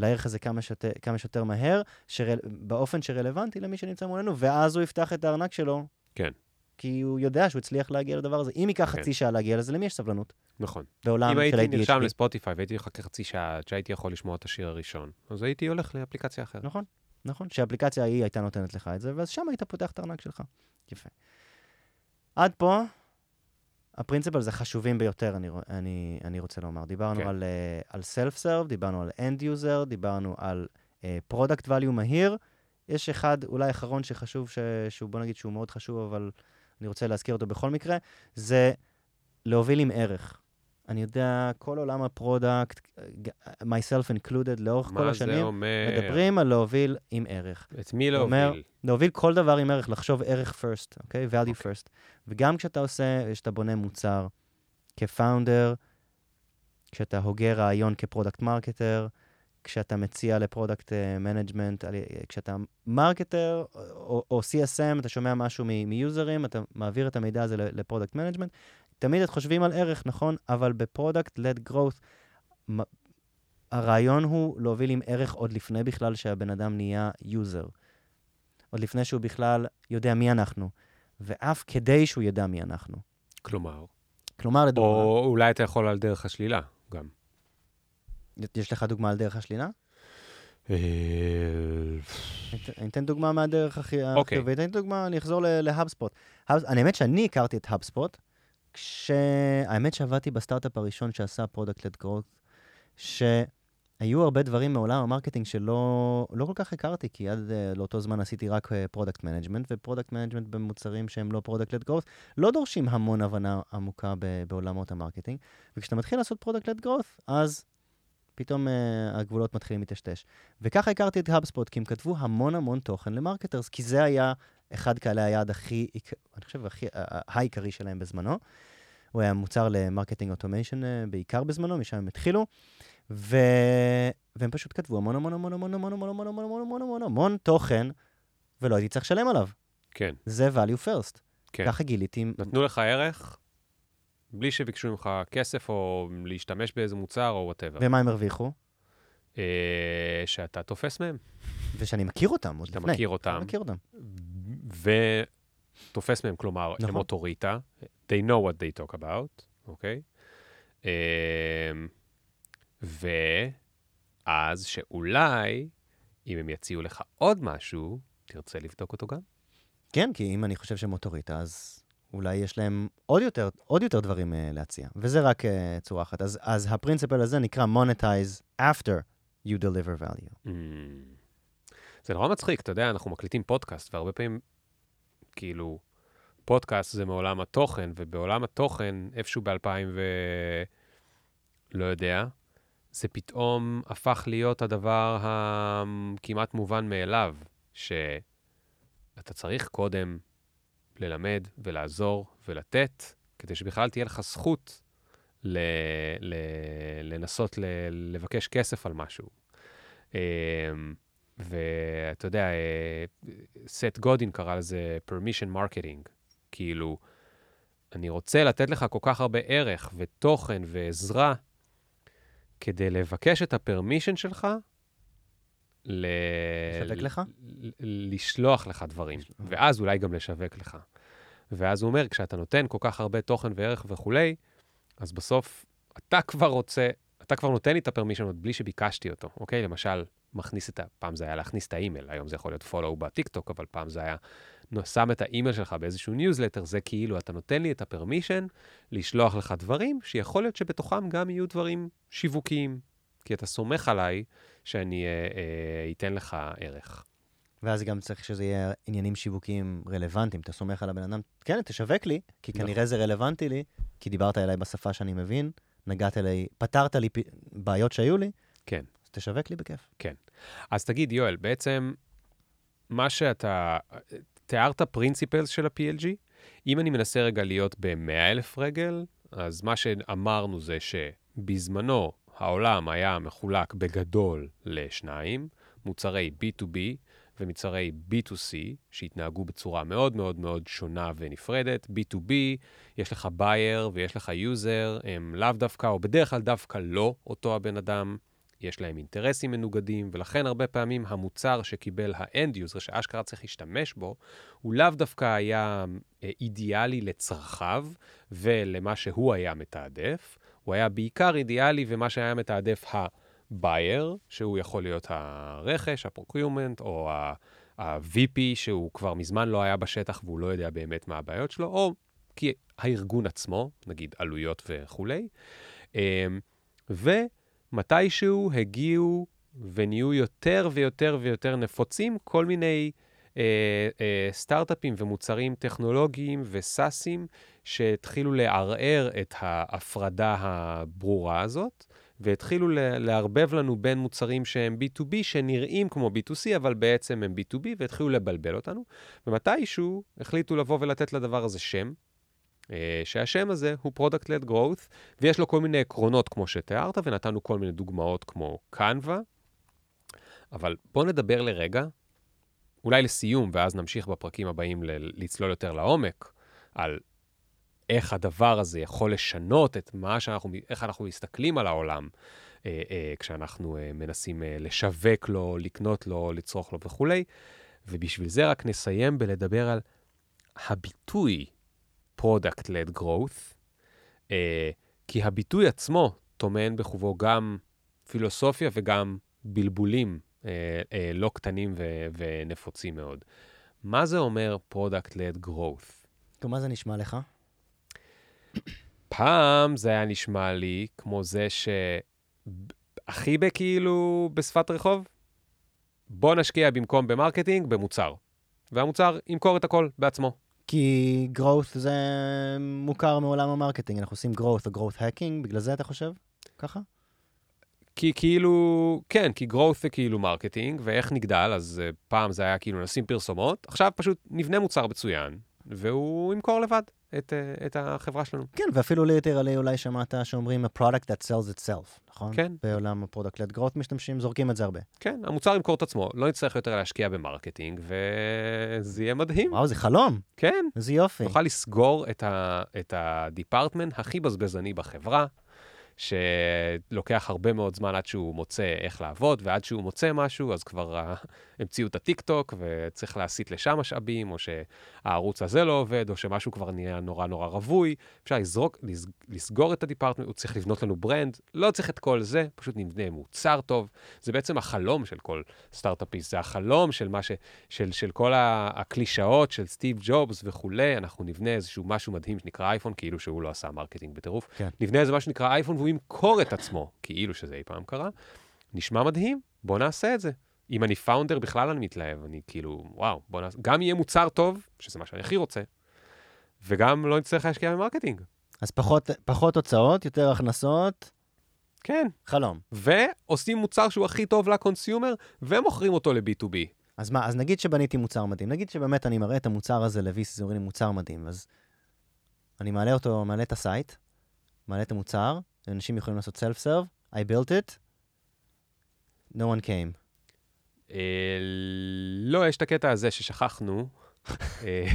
לערך הזה כמה שיותר, כמה שיותר מהר, שרל, באופן שרלוונטי למי שנמצא מולנו, ואז הוא יפתח את הארנק שלו כן. כי הוא יודע שהוא הצליח להגיע לדבר הזה. אם ייקח כן. חצי שעה להגיע לזה, למי יש סבלנות? נכון. בעולם אם של הייתי נרשם. לספוטיפיי והייתי מחכה חצי שעה עד שהייתי יכול לשמוע את השיר הראשון, אז הייתי הולך לאפליקציה אחרת. נכון, נכון. שהאפליקציה ההיא הייתה נותנת לך את זה, ואז שם היית פותח את הארנק שלך. יפה. עד פה, הפרינציפל זה חשובים ביותר, אני, אני, אני רוצה לומר. דיברנו כן. על, uh, על self-serve, דיברנו על end user, דיברנו על uh, product value מהיר. יש אחד, אולי אחרון שחשוב, ש, שהוא, בוא נגיד שהוא מאוד חשוב, אבל אני רוצה להזכיר אותו בכל מקרה, זה להוביל עם ערך. אני יודע, כל עולם ה product, myself included, לאורך כל השנים, אומר? מדברים על להוביל עם ערך. את מי אומר- להוביל? להוביל כל דבר עם ערך, לחשוב ערך first, אוקיי? value first. וגם כשאתה עושה, כשאתה בונה מוצר כ founder, כשאתה הוגה רעיון כ product marketer, כשאתה מציע ל product management, כשאתה marketer או, או CSM, אתה שומע משהו מיוזרים, אתה מעביר את המידע הזה ל product management, תמיד אתם חושבים על ערך, נכון? אבל ב product-led growth, מ- הרעיון הוא להוביל עם ערך עוד לפני בכלל שהבן אדם נהיה user. עוד לפני שהוא בכלל יודע מי אנחנו, ואף כדי שהוא ידע מי אנחנו. כלומר, כלומר, לדוגמה, או אולי אתה יכול על דרך השלילה גם. יש לך דוגמה על דרך השלילה? אה, אני אתן- דוגמה מהדרך הכי אוקיי. אני אתן דוגמה, אני אחזור ל HubSpot. Hub- אני האמת שאני הכרתי את HubSpot, כשהאמת שעבדתי בסטארט-אפ הראשון שעשה product-led growth, שהיו הרבה דברים מעולם ה marketing שלא לא כל כך הכרתי, כי עד אה, לאותו זמן עשיתי רק product management, ו product management במוצרים שהם לא product-led growth, לא דורשים המון הבנה עמוקה ב- בעולמות ה marketing, וכשאתה מתחיל לעשות product-led growth, אז פתאום אה, הגבולות מתחילים לטשטש. וככה הכרתי את HubSpot, כי הם כתבו המון המון תוכן ל marketers, כי זה היה אחד קהלי היעד הכי, אני חושב, הכי, העיקרי שלהם בזמנו. הוא היה מוצר ל marketing automation אה, בעיקר בזמנו, משם הם התחילו. ו... והם פשוט כתבו המון המון המון המון המון המון המון המון המון המון המון המון תוכן, ולא הייתי צריך לשלם עליו. כן, זה value first. כן. ככה גיליתי, נתנו לך ערך, בלי שביקשו ממך כסף או להשתמש באיזה מוצר או whatever. ומה הם הרוויחו? אה, שאתה תופס מהם, ושאני מכיר אותם עוד שאתה לפני. מכיר אותם, מכיר אותם. ותופס מהם, כלומר, נכון. הם אוטוריטה, they know what they talk about, אוקיי? אמ, ואז שאולי, אם הם יציעו לך עוד משהו, תרצה לבדוק אותו גם? כן, כי אם אני חושב שהם אוטוריטה, אז אולי יש להם עוד יותר, עוד יותר דברים uh, להציע. וזה רק uh, צורה אחת. אז, אז הפרינציפל הזה נקרא monetize after you deliver value. Mm. זה נורא מצחיק, אתה יודע, אנחנו מקליטים פודקאסט, והרבה פעמים, כאילו, פודקאסט זה מעולם התוכן, ובעולם התוכן, איפשהו ב-2000 ו... לא יודע, זה פתאום הפך להיות הדבר הכמעט מובן מאליו, שאתה צריך קודם ללמד ולעזור ולתת, כדי שבכלל תהיה לך זכות ל... ל... לנסות ל... לבקש כסף על משהו. ואתה יודע, אה, סט גודין קרא לזה permission marketing. כאילו, אני רוצה לתת לך כל כך הרבה ערך ותוכן ועזרה כדי לבקש את הפרמישן שלך ל... לשווק לך? ל- לשלוח לך דברים, לשלוח. ואז אולי גם לשווק לך. ואז הוא אומר, כשאתה נותן כל כך הרבה תוכן וערך וכולי, אז בסוף אתה כבר רוצה, אתה כבר נותן לי את ה permission עוד בלי שביקשתי אותו, אוקיי? למשל, מכניס את ה... פעם זה היה להכניס את האימייל, היום זה יכול להיות follow בטיקטוק, אבל פעם זה היה שם את האימייל שלך באיזשהו ניוזלטר, זה כאילו אתה נותן לי את ה permission לשלוח לך דברים, שיכול להיות שבתוכם גם יהיו דברים שיווקיים, כי אתה סומך עליי שאני אה, אה, אתן לך ערך. ואז גם צריך שזה יהיה עניינים שיווקיים רלוונטיים. אתה סומך על הבן אדם, כן, תשווק לי, כי נכון. כנראה זה רלוונטי לי, כי דיברת אליי בשפה שאני מבין, נגעת אליי, פתרת לי פ- בעיות שהיו לי, כן. אז תשווק לי בכיף. אז תגיד, יואל, בעצם מה שאתה, תיארת פרינציפלס של ה-PLG, אם אני מנסה רגע להיות ב-100 אלף רגל, אז מה שאמרנו זה שבזמנו העולם היה מחולק בגדול לשניים, מוצרי B2B ומוצרי B2C, שהתנהגו בצורה מאוד מאוד מאוד שונה ונפרדת. B2B, יש לך buyer ויש לך user, הם לאו דווקא, או בדרך כלל דווקא לא אותו הבן אדם. יש להם אינטרסים מנוגדים, ולכן הרבה פעמים המוצר שקיבל ה end user, שאשכרה צריך להשתמש בו, הוא לאו דווקא היה אה, אידיאלי לצרכיו ולמה שהוא היה מתעדף, הוא היה בעיקר אידיאלי ומה שהיה מתעדף ה-buyer, שהוא יכול להיות הרכש, ה-procurement, או ה-VP, שהוא כבר מזמן לא היה בשטח והוא לא יודע באמת מה הבעיות שלו, או כי הארגון עצמו, נגיד עלויות וכולי. אמ, ומתישהו הגיעו ונהיו יותר ויותר ויותר נפוצים כל מיני אה, אה, סטארט-אפים ומוצרים טכנולוגיים וסאסים שהתחילו לערער את ההפרדה הברורה הזאת, והתחילו לערבב לנו בין מוצרים שהם B2B, שנראים כמו B2C, אבל בעצם הם B2B, והתחילו לבלבל אותנו. ומתישהו החליטו לבוא ולתת לדבר הזה שם, שהשם הזה הוא Product-Led Growth, ויש לו כל מיני עקרונות כמו שתיארת, ונתנו כל מיני דוגמאות כמו Canva. אבל בואו נדבר לרגע, אולי לסיום, ואז נמשיך בפרקים הבאים לצלול יותר לעומק, על איך הדבר הזה יכול לשנות את מה שאנחנו, איך אנחנו מסתכלים על העולם אה, אה, כשאנחנו אה, מנסים אה, לשווק לו, לקנות לו, לצרוך לו וכולי. ובשביל זה רק נסיים בלדבר על הביטוי Product-Led Growth, אה, כי הביטוי עצמו טומן בחובו גם פילוסופיה וגם בלבולים אה, אה, לא קטנים ו- ונפוצים מאוד. מה זה אומר Product-Led Growth? מה זה נשמע לך? פעם זה היה נשמע לי כמו זה ש... הכי בכאילו בשפת רחוב, בוא נשקיע במקום ב marketing, במוצר. והמוצר ימכור את הכל בעצמו. כי growth זה מוכר מעולם ה marketing, אנחנו עושים growth או growth hacking, בגלל זה אתה חושב? ככה? כי כאילו, כן, כי growth זה כאילו marketing, ואיך נגדל, אז אה, פעם זה היה כאילו נשים פרסומות, עכשיו פשוט נבנה מוצר מצוין, והוא ימכור לבד את, אה, את החברה שלנו. כן, ואפילו literally אולי שמעת שאומרים a product that sells itself, נכון? כן. בעולם ה-product-led growth משתמשים, זורקים את זה הרבה. כן, המוצר ימכור את עצמו, לא נצטרך יותר להשקיע ב marketing, וזה יהיה מדהים. וואו, זה חלום, כן, איזה יופי. נוכל לסגור את, ה, את ה department הכי בזבזני בחברה, שלוקח הרבה מאוד זמן עד שהוא מוצא איך לעבוד, ועד שהוא מוצא משהו, אז כבר המציאו את הטיק-טוק, וצריך להסיט לשם משאבים, או שהערוץ הזה לא עובד, או שמשהו כבר נהיה נורא נורא רווי. אפשר לזרוק, לס, לסגור את ה department, הוא צריך לבנות לנו brand, לא צריך את כל זה, פשוט נבנה מוצר טוב. זה בעצם החלום של כל סטארט-אפיסט, זה החלום של, ש, של, של כל הקלישאות של סטיב ג'ובס וכולי, אנחנו נבנה איזשהו משהו מדהים שנקרא אייפון, כאילו שהוא לא עשה marketing בטירוף. כן. נבנה איזה משהו שנקרא אייפון והוא ימכור את עצמו, כאילו שזה אי פעם קרה. נשמע מדהים, בוא נעשה את זה. אם אני founder, בכלל אני מתלהב, אני כאילו, וואו, בוא נעשה, גם יהיה מוצר טוב, שזה מה שאני הכי רוצה, וגם לא נצטרך להשקיע ב marketing. אז פחות, פחות הוצאות, יותר הכנסות, כן. חלום. ועושים מוצר שהוא הכי טוב ל consumer, ומוכרים אותו ל-B2B. אז מה, אז נגיד שבניתי מוצר מדהים, נגיד שבאמת אני מראה את המוצר הזה ל VCs, זה אומרים לי מוצר מדהים, אז אני מעלה אותו, מעלה את ה site, מעלה את המוצר, אנשים יכולים לעשות self-serve, I built it, no one came. אה, לא, יש את הקטע הזה ששכחנו, אה.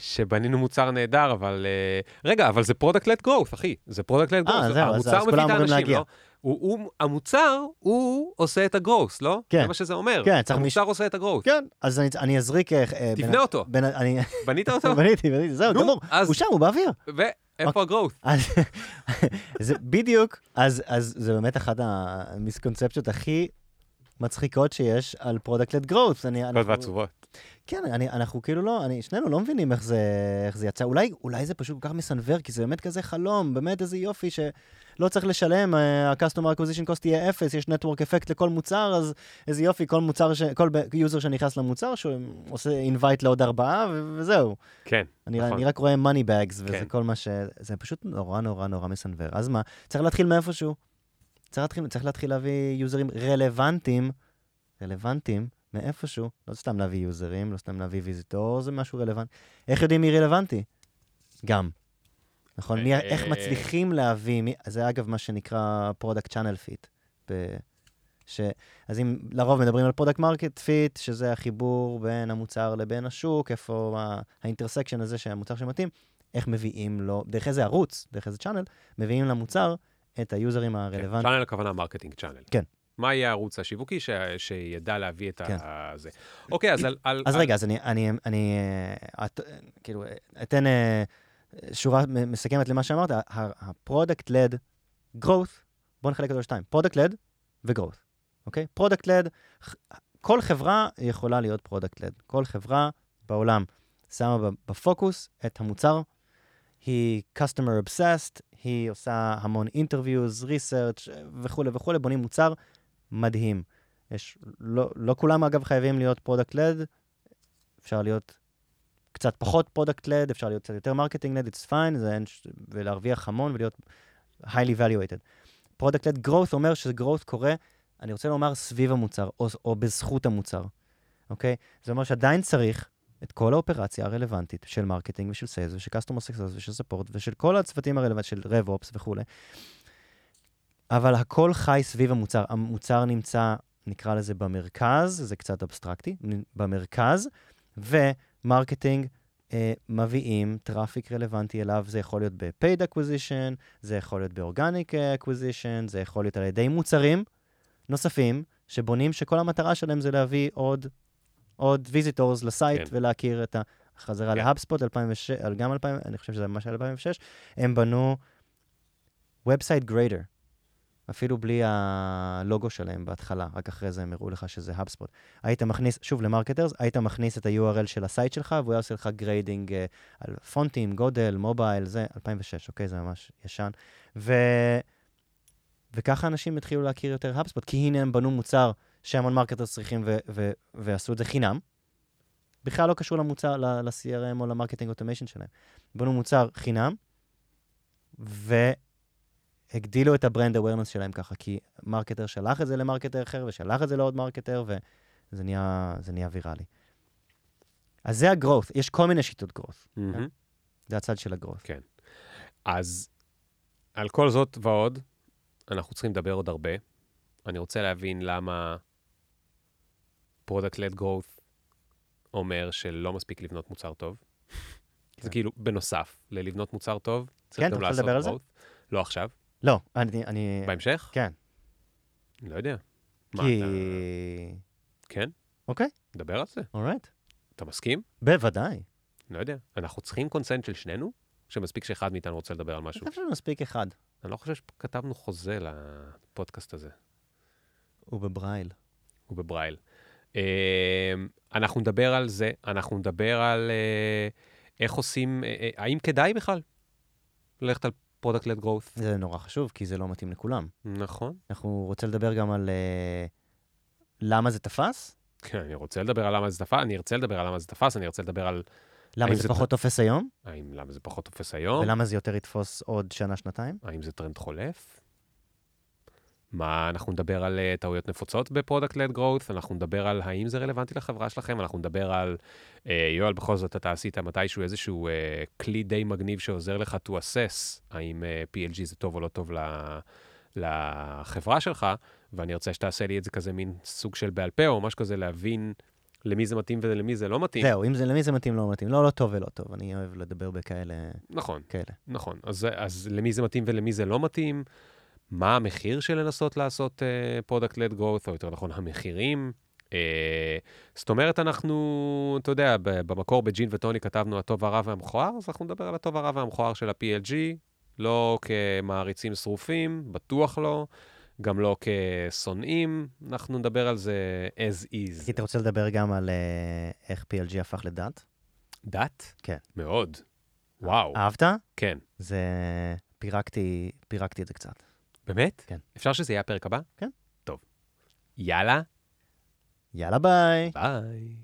שבנינו מוצר נהדר, אבל... אה, רגע, אבל זה product-led growth, אחי. זה product-led growth. אה, זהו, אז- המוצר אז מביא כולם את אמורים האנשים, להגיע. לא? הוא, הוא, המוצר, הוא עושה את ה growth, לא? כן. זה מה שזה אומר. כן, צריך המוצר מישהו- עושה את ה growth. כן, אז אני, אני אזריק... תבנה בין- אותו. בין, אני... בנית אותו? בניתי, בניתי, זהו, גמור. אז- הוא שם, הוא באוויר. ואיפה ה growth? אז זה בדיוק, אז, אז זה באמת אחת המיסקונספציות הכי מצחיקות שיש על product-led אנחנו- ועצובות. כן, אני, אנחנו כאילו לא, אני, שנינו לא מבינים איך זה, איך זה יצא. אולי, אולי זה פשוט כל כך מסנוור, כי זה באמת כזה חלום, באמת איזה יופי שלא צריך לשלם, אה, ה-customer acquisition cost יהיה אפס, יש network effect לכל מוצר, אז איזה יופי, כל מוצר, ש, כל user שנכנס למוצר, שהוא עושה invite לעוד ארבעה, ו- וזהו. כן, אני, נכון. אני רק רואה money bags, וזה כן. כל מה ש... זה פשוט נורא נורא נורא מסנוור. אז מה, צריך להתחיל מאיפשהו. צריך להתחיל, צריך להתחיל להביא יוזרים רלוונטיים, רלוונטיים, מאיפשהו. לא סתם להביא יוזרים, לא סתם להביא visitor, זה משהו רלוונטי. איך יודעים מי רלוונטי? גם. נכון? מי, איך אה, מצליחים להביא, מי, זה אגב מה שנקרא product channel fit. ש... אז אם לרוב מדברים על product market fit, שזה החיבור בין המוצר לבין השוק, איפה ה intersection הזה שהמוצר שמתאים, איך מביאים לו, דרך איזה ערוץ, דרך איזה channel, מביאים למוצר את היוזרים הרלוונטיים. channel הכוונה marketing channel. כן. מה יהיה הערוץ השיווקי ש... שידע להביא את כן. הזה? אוקיי, אז על... על אז על... רגע, אז אני, אני, אני אה, את, כאילו, אתן אה, שורה מסכמת למה שאמרת, ה-product-led growth, בואו נחלק את זה לשתיים, product-led ו-growth, אוקיי? product-led, כל חברה יכולה להיות product-led. כל חברה בעולם שמה בפוקוס את המוצר, היא customer obsessed, היא עושה המון interviews, research וכולי וכולי, בונים מוצר מדהים. יש, לא, לא כולם אגב חייבים להיות product-led, אפשר להיות קצת פחות product-led, אפשר להיות קצת יותר marketing-led, it's fine, זה אין, ולהרוויח המון ולהיות highly valuated. product-led growth אומר שזה growth קורה, אני רוצה לומר סביב המוצר, או, או בזכות המוצר, אוקיי? זה אומר שעדיין צריך את כל האופרציה הרלוונטית של מרקטינג ושל סיילס ושל customer success ושל support ושל כל הצוותים הרלוונטיים, של RevOps וכולי, אבל הכל חי סביב המוצר. המוצר נמצא, נקרא לזה במרכז, זה קצת אבסטרקטי, במרכז, ומרקטינג אה, מביאים טראפיק רלוונטי אליו, זה יכול להיות ב-paid acquisition, זה יכול להיות ב-organic acquisition, זה יכול להיות על ידי מוצרים נוספים, שבונים שכל המטרה שלהם זה להביא עוד, עוד visitors לסייט שלך. ולהכיר את החזרה כן. ל-HubSpot, 2006, גם 2000, אני חושב שזה ממש היה 2006, הם בנו Website Grader. אפילו בלי הלוגו שלהם בהתחלה, רק אחרי זה הם הראו לך שזה HubSpot. היית מכניס, שוב למרקטרס, היית מכניס את ה-URL של הסייט שלך, והוא היה עושה לך grading uh, על פונטים, גודל, מובייל, זה 2006, אוקיי? זה ממש ישן. ו... וככה אנשים התחילו להכיר יותר HubSpot, כי הנה הם בנו מוצר שהמון מרקטרס צריכים ו- ו- ועשו את זה חינם. בכלל לא קשור למוצר, ל-CRM או ל-marketing automation שלהם. בנו מוצר חינם, ו... הגדילו את ה-brand awareness שלהם ככה, כי מרקטר שלח את זה למרקטר אחר, ושלח את זה לעוד מרקטר, וזה נהיה, זה נהיה ויראלי. אז זה ה-growth, יש כל מיני שיטות growth, מהמם. זה הצד של ה-growth. כן. אז על כל זאת ועוד, אנחנו צריכים לדבר עוד הרבה. אני רוצה להבין למה product-led growth אומר שלא מספיק לבנות מוצר טוב. זה כן. כאילו, בנוסף ללבנות מוצר טוב, צריך כן, אתה גם רוצה לעשות לדבר על זה? growth. לא עכשיו, לא, אני... אני בהמשך? כן, אני לא יודע. מה, כי... אתה... כן? אוקיי, נדבר על זה. אורייט. אתה מסכים? בוודאי. לא יודע. אנחנו צריכים קונסנט של שנינו, שמספיק שאחד מאיתנו רוצה לדבר על אני משהו. חושב שמספיק אחד. אני לא חושב שכתבנו חוזה לפודקאסט הזה. הוא בברייל. הוא בברייל. אה, אנחנו נדבר על זה, אנחנו נדבר על אה, איך עושים, אה, אה, האם כדאי בכלל ללכת על product-led growth. זה נורא חשוב, כי זה לא מתאים לכולם. נכון. אנחנו רוצים לדבר גם על אה, למה זה תפס, כן, אני רוצה לדבר על למה זה תפס, אני ארצה לדבר על למה זה תפס, אני ארצה לדבר על למה זה זה פחות תופס היום, האם למה זה פחות תופס היום, ולמה זה יותר יתפוס עוד שנה-שנתיים. האם זה טרנד חולף. מה, אנחנו נדבר על uh, טעויות נפוצות ב-product-led growth, אנחנו נדבר על האם זה רלוונטי לחברה שלכם, אנחנו נדבר על, uh, יואל, בכל זאת אתה עשית מתישהו איזשהו uh, כלי די מגניב שעוזר לך to assess האם uh, PLG זה טוב או לא טוב ל, לחברה שלך, ואני ארצה שתעשה לי את זה כזה מין סוג של בעל פה, או משהו כזה להבין למי זה מתאים ולמי זה לא מתאים. זהו, אם זה, למי זה מתאים, לא מתאים. לא, לא טוב ולא טוב. אני אוהב לדבר בכאלה... נכון. כאלה. נכון, אז, אז למי זה מתאים ולמי זה לא מתאים, מה המחיר של לנסות לעשות uh, product-led growth, או יותר נכון, המחירים. Uh, זאת אומרת, אנחנו, אתה יודע, במקור בג'ין וטוני כתבנו הטוב, הרע והמכוער, אז אנחנו נדבר על הטוב, הרע והמכוער של ה-PLG, לא כמעריצים שרופים, בטוח לא, גם לא כשונאים, אנחנו נדבר על זה as is. אתה רוצה לדבר גם על אה, איך PLG הפך לדת? דת? כן. מאוד. וואו, אהבת? כן. זה... פירקתי, פירקתי את זה קצת. באמת? כן. אפשר שזה יהיה הפרק הבא? כן. טוב. יאללה, יאללה ביי. ביי.